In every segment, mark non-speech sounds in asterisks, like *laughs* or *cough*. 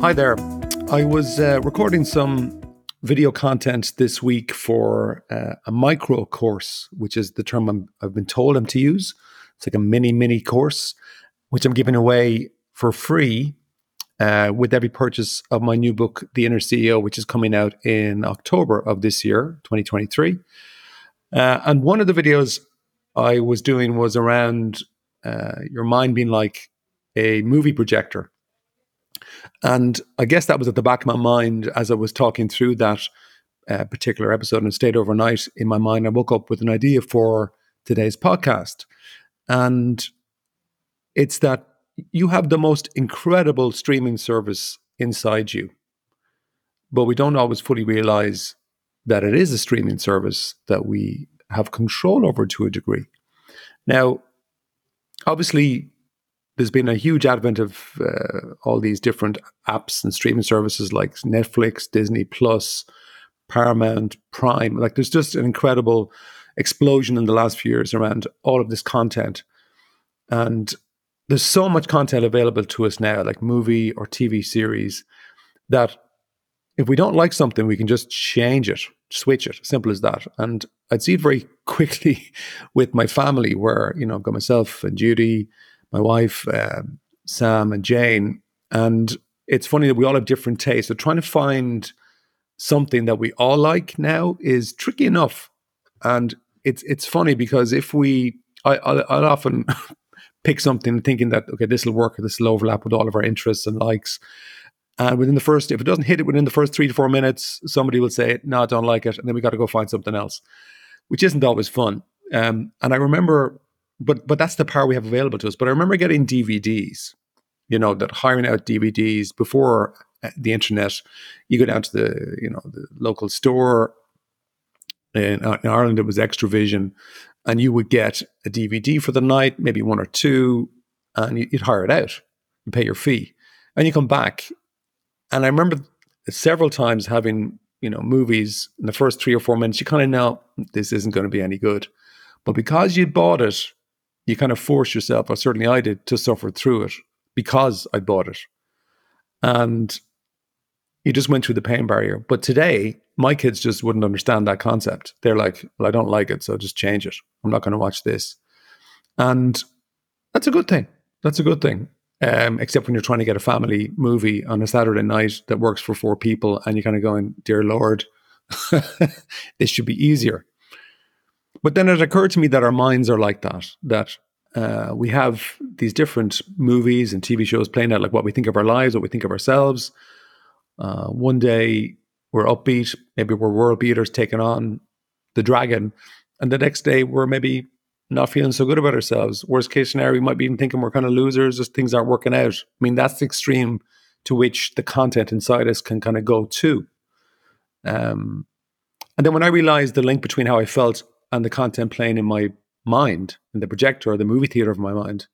Hi there. I was uh, recording some video content this week for uh, a micro course, which is the term i have been told I'm to use. It's like a mini, mini course, which I'm giving away for free uh, with every purchase of my new book, The Inner CEO, which is coming out in October of this year, 2023. Uh, and one of the videos I was doing was around uh, your mind being like a movie projector. And I guess that was at the back of my mind as I was talking through that uh, particular episode and stayed overnight in my mind. I woke up with an idea for today's podcast. And it's that you have the most incredible streaming service inside you. But we don't always fully realize that it is a streaming service that we have control over to a degree. Now, obviously, there's been a huge advent of uh, all these different apps and streaming services like Netflix, Disney Plus, Paramount, Prime. Like there's just an incredible explosion in the last few years around all of this content. And there's so much content available to us now, like movie or TV series, that if we don't like something, we can just change it, switch it, simple as that. And I'd see it very *laughs* quickly with my family, where you know, I've got myself and Judy, my wife, um, Sam, and Jane. And it's funny that we all have different tastes. So trying to find something that we all like now is tricky enough. And it's it's funny because if we, I, I'll, I'll often *laughs* pick something thinking that okay, this will work, this will overlap with all of our interests and likes. And within the first, if it doesn't hit it within the first three to four minutes, somebody will say, "No, I don't like it," and then we got to go find something else, which isn't always fun. Um, and I remember but but that's the power we have available to us. But I remember getting DVDs, you know, that hiring out DVDs before uh, the internet. You go down to the you know the local store. In, uh, in Ireland, it was Xtra-vision, and you would get a DVD for the night, maybe one or two, and you'd hire it out and pay your fee, and you come back. And I remember several times having you know movies in the first three or four minutes. You kind of know this isn't going to be any good, but because you bought it you kind of force yourself, or certainly I did, to suffer through it because I bought it. And you just went through the pain barrier. But today, my kids just wouldn't understand that concept. They're like, well, I don't like it, so just change it. I'm not going to watch this. And that's a good thing. That's a good thing. Um, except when you're trying to get a family movie on a Saturday night that works for four people and you're kind of going, Dear Lord, *laughs* this should be easier. But then it occurred to me that our minds are like that, that uh, we have these different movies and TV shows playing out like what we think of our lives, what we think of ourselves. Uh, one day we're upbeat, maybe we're world beaters taking on the dragon. And the next day we're maybe not feeling so good about ourselves. Worst case scenario, we might be even thinking we're kind of losers, just things aren't working out. I mean, that's the extreme to which the content inside us can kind of go to. Um, and then when I realized the link between how I felt and the content playing in my mind, in the projector or the movie theater of my mind,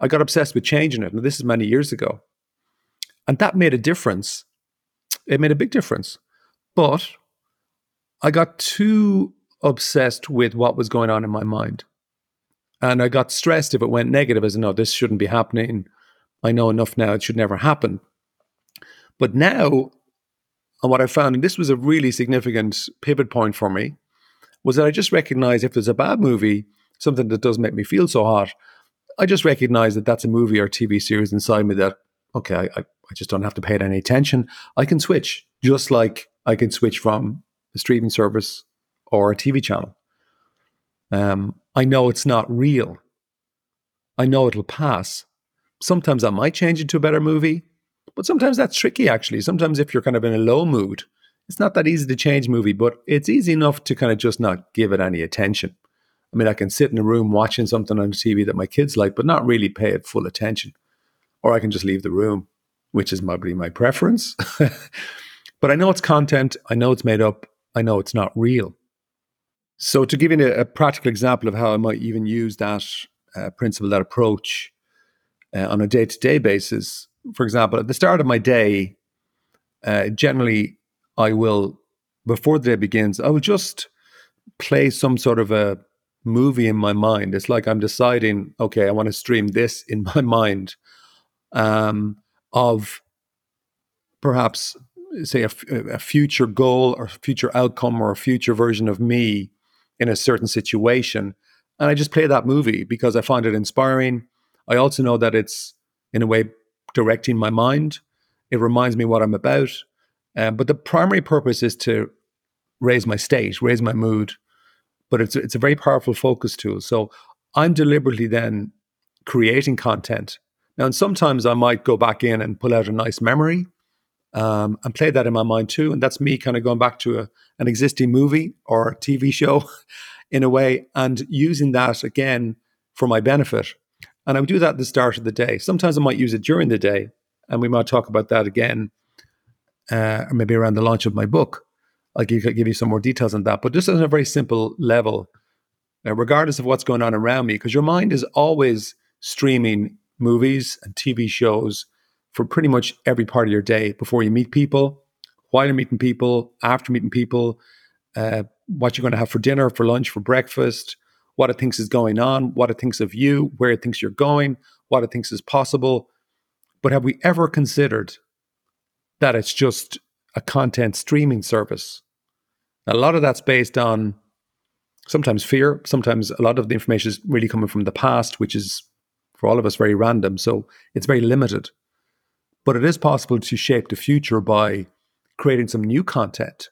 I got obsessed with changing it. And this is many years ago. And that made a difference. It made a big difference. But I got too obsessed with what was going on in my mind. And I got stressed if it went negative, as no, this shouldn't be happening. I know enough now, it should never happen. But now, and what I found, and this was a really significant pivot point for me, was that I just recognize if there's a bad movie, something that does make me feel so hot, I just recognize that that's a movie or TV series inside me that, okay, I, I just don't have to pay it any attention. I can switch, just like I can switch from a streaming service or a TV channel. Um, I know it's not real. I know it'll pass. Sometimes I might change it to a better movie, but sometimes that's tricky actually. Sometimes if you're kind of in a low mood, it's not that easy to change movie, but it's easy enough to kind of just not give it any attention. I mean, I can sit in a room watching something on TV that my kids like, but not really pay it full attention. or I can just leave the room, which is probably my preference. *laughs* but I know it's content, I know it's made up, I know it's not real. So, to give you a, a practical example of how I might even use that uh, principle, that approach uh, on a day to day basis, for example, at the start of my day, uh, generally I will, before the day begins, I will just play some sort of a movie in my mind. It's like I'm deciding, okay, I want to stream this in *laughs* my mind um, of perhaps, say, a, a future goal or future outcome or a future version of me in a certain situation. And I just play that movie because I find it inspiring. I also know that it's, in a way, directing my mind. It reminds me what I'm about. Um, but the primary purpose is to raise my state, raise my mood. But it's it's a very powerful focus tool. So I'm deliberately then creating content. Now, and sometimes I might go back in and pull out a nice memory um, and play that in my mind too. And that's me kind of going back to a, an existing movie or TV show *laughs* in a way and using that again for my benefit. And I would do that at the start of the day. Sometimes I might use it during the day, and we might talk about that again, uh, or maybe around the launch of my book. I'll give, give you some more details on that. But just on a very simple level, uh, regardless of what's going on around me, because your mind is always streaming movies and TV shows for pretty much every part of your day before you meet people, while you're meeting people, after meeting people, uh, what you're going to have for dinner, for lunch, for breakfast, what it thinks is going on, what it thinks of you, where it thinks you're going, what it thinks is possible. But have we ever considered that it's just a content streaming service? A lot of that's based on sometimes fear, sometimes a lot of the information is really coming from the past, which is for all of us very random. So it's very limited. But it is possible to shape the future by creating some new content,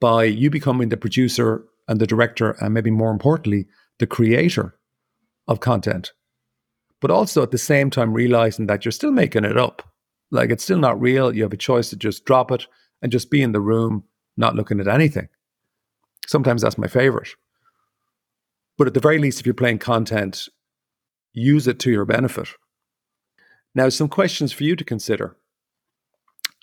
by you becoming the producer and the director, and maybe more importantly, the creator of content. But also at the same time, realizing that you're still making it up. Like it's still not real. You have a choice to just drop it and just be in the room, not looking at anything. Sometimes that's my favorite. But at the very least, if you're playing content, use it to your benefit. Now, some questions for you to consider.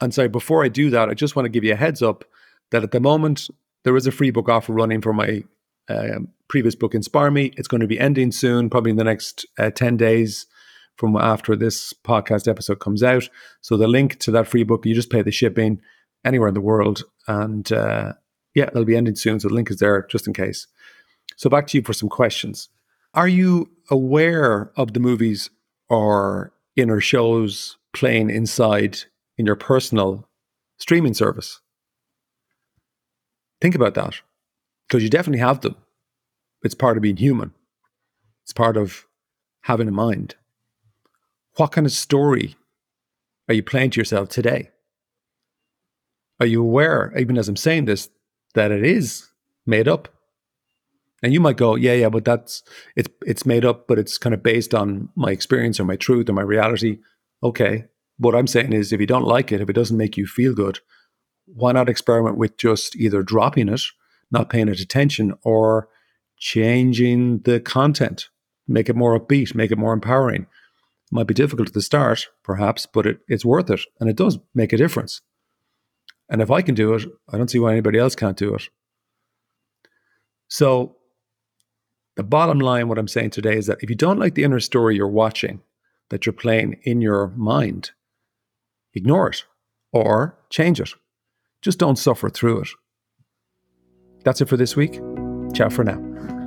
And so, before I do that, I just want to give you a heads up that at the moment, there is a free book offer running for my uh, previous book, Inspire Me. It's going to be ending soon, probably in the next uh, 10 days from after this podcast episode comes out. So, the link to that free book, you just pay the shipping anywhere in the world. And uh, yeah, it'll be ending soon. So, the link is there just in case. So, back to you for some questions. Are you aware of the movies or inner shows playing inside in your personal streaming service. Think about that because you definitely have them. It's part of being human, it's part of having a mind. What kind of story are you playing to yourself today? Are you aware, even as I'm saying this, that it is made up? And you might go, yeah, yeah, but that's it's it's made up, but it's kind of based on my experience or my truth or my reality. Okay. What I'm saying is if you don't like it, if it doesn't make you feel good, why not experiment with just either dropping it, not paying it attention, or changing the content, make it more upbeat, make it more empowering. Might be difficult at the start, perhaps, but it, it's worth it. And it does make a difference. And if I can do it, I don't see why anybody else can't do it. So the bottom line, what I'm saying today is that if you don't like the inner story you're watching, that you're playing in your mind, ignore it or change it. Just don't suffer through it. That's it for this week. Ciao for now.